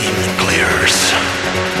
scene clears.